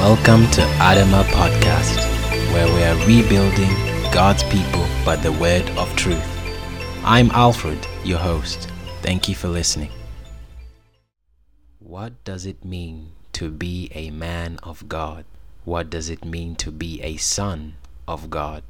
Welcome to Adama Podcast, where we are rebuilding God's people by the word of truth. I'm Alfred, your host. Thank you for listening. What does it mean to be a man of God? What does it mean to be a son of God?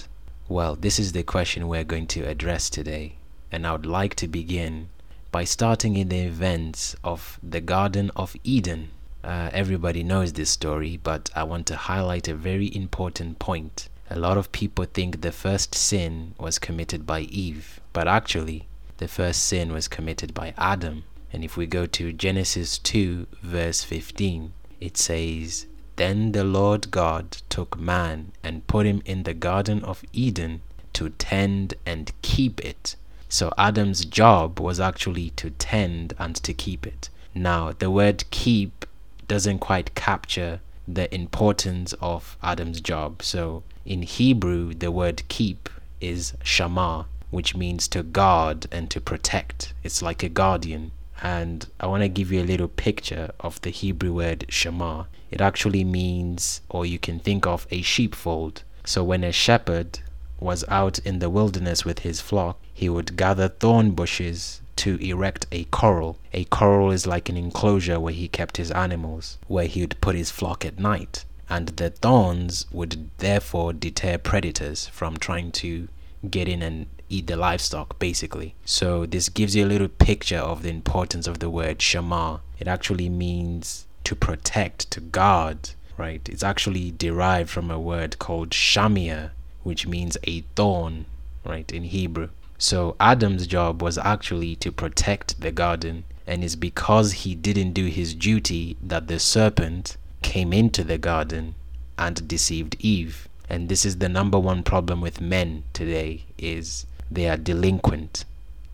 Well, this is the question we're going to address today, and I would like to begin by starting in the events of the Garden of Eden. Uh, everybody knows this story, but I want to highlight a very important point. A lot of people think the first sin was committed by Eve, but actually, the first sin was committed by Adam. And if we go to Genesis 2, verse 15, it says, Then the Lord God took man and put him in the Garden of Eden to tend and keep it. So Adam's job was actually to tend and to keep it. Now, the word keep doesn't quite capture the importance of Adam's job. So in Hebrew, the word keep is shamar, which means to guard and to protect. It's like a guardian. And I want to give you a little picture of the Hebrew word shamar. It actually means, or you can think of, a sheepfold. So when a shepherd was out in the wilderness with his flock, he would gather thorn bushes to erect a corral. A corral is like an enclosure where he kept his animals, where he would put his flock at night. And the thorns would therefore deter predators from trying to get in and eat the livestock, basically. So, this gives you a little picture of the importance of the word shamar. It actually means to protect, to guard, right? It's actually derived from a word called shamir, which means a thorn, right, in Hebrew. So Adam's job was actually to protect the garden, and it's because he didn't do his duty that the serpent came into the garden and deceived Eve. And this is the number one problem with men today is they are delinquent.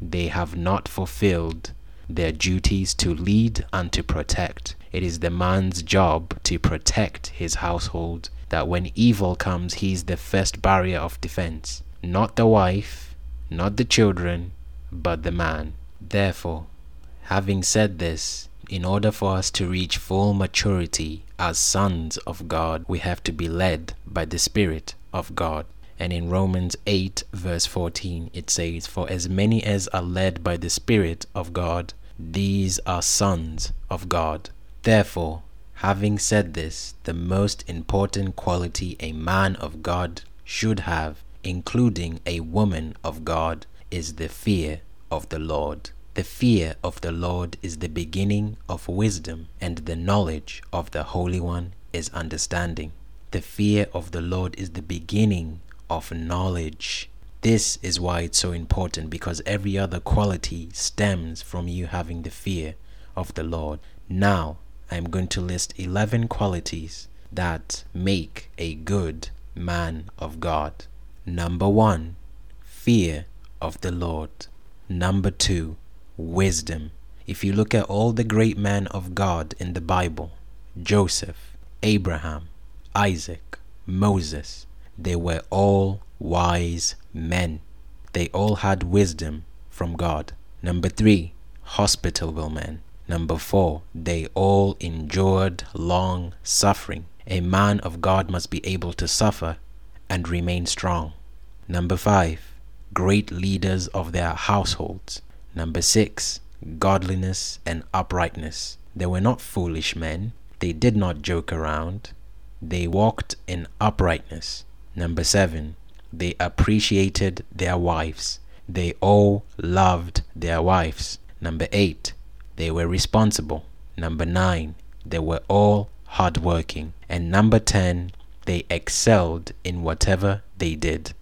They have not fulfilled their duties to lead and to protect. It is the man's job to protect his household that when evil comes, he's the first barrier of defense, not the wife, not the children, but the man. Therefore, having said this, in order for us to reach full maturity as sons of God, we have to be led by the Spirit of God. And in Romans 8, verse 14, it says, For as many as are led by the Spirit of God, these are sons of God. Therefore, having said this, the most important quality a man of God should have including a woman of God, is the fear of the Lord. The fear of the Lord is the beginning of wisdom, and the knowledge of the Holy One is understanding. The fear of the Lord is the beginning of knowledge. This is why it's so important because every other quality stems from you having the fear of the Lord. Now, I am going to list 11 qualities that make a good man of God. Number one, fear of the Lord. Number two, wisdom. If you look at all the great men of God in the Bible, Joseph, Abraham, Isaac, Moses, they were all wise men. They all had wisdom from God. Number three, hospitable men. Number four, they all endured long suffering. A man of God must be able to suffer and remain strong. Number five, great leaders of their households. Number six, godliness and uprightness. They were not foolish men. They did not joke around. They walked in uprightness. Number seven, they appreciated their wives. They all loved their wives. Number eight, they were responsible. Number nine, they were all hardworking. And number 10, they excelled in whatever they did.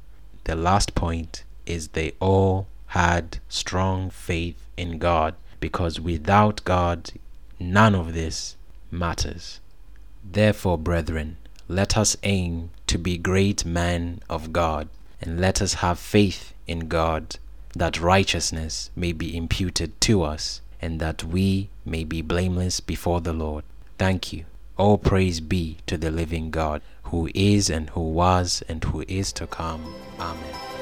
The last point is they all had strong faith in God because without God, none of this matters. Therefore, brethren, let us aim to be great men of God, and let us have faith in God, that righteousness may be imputed to us, and that we may be blameless before the Lord. Thank you. All praise be to the living God, who is and who was and who is to come. Amen.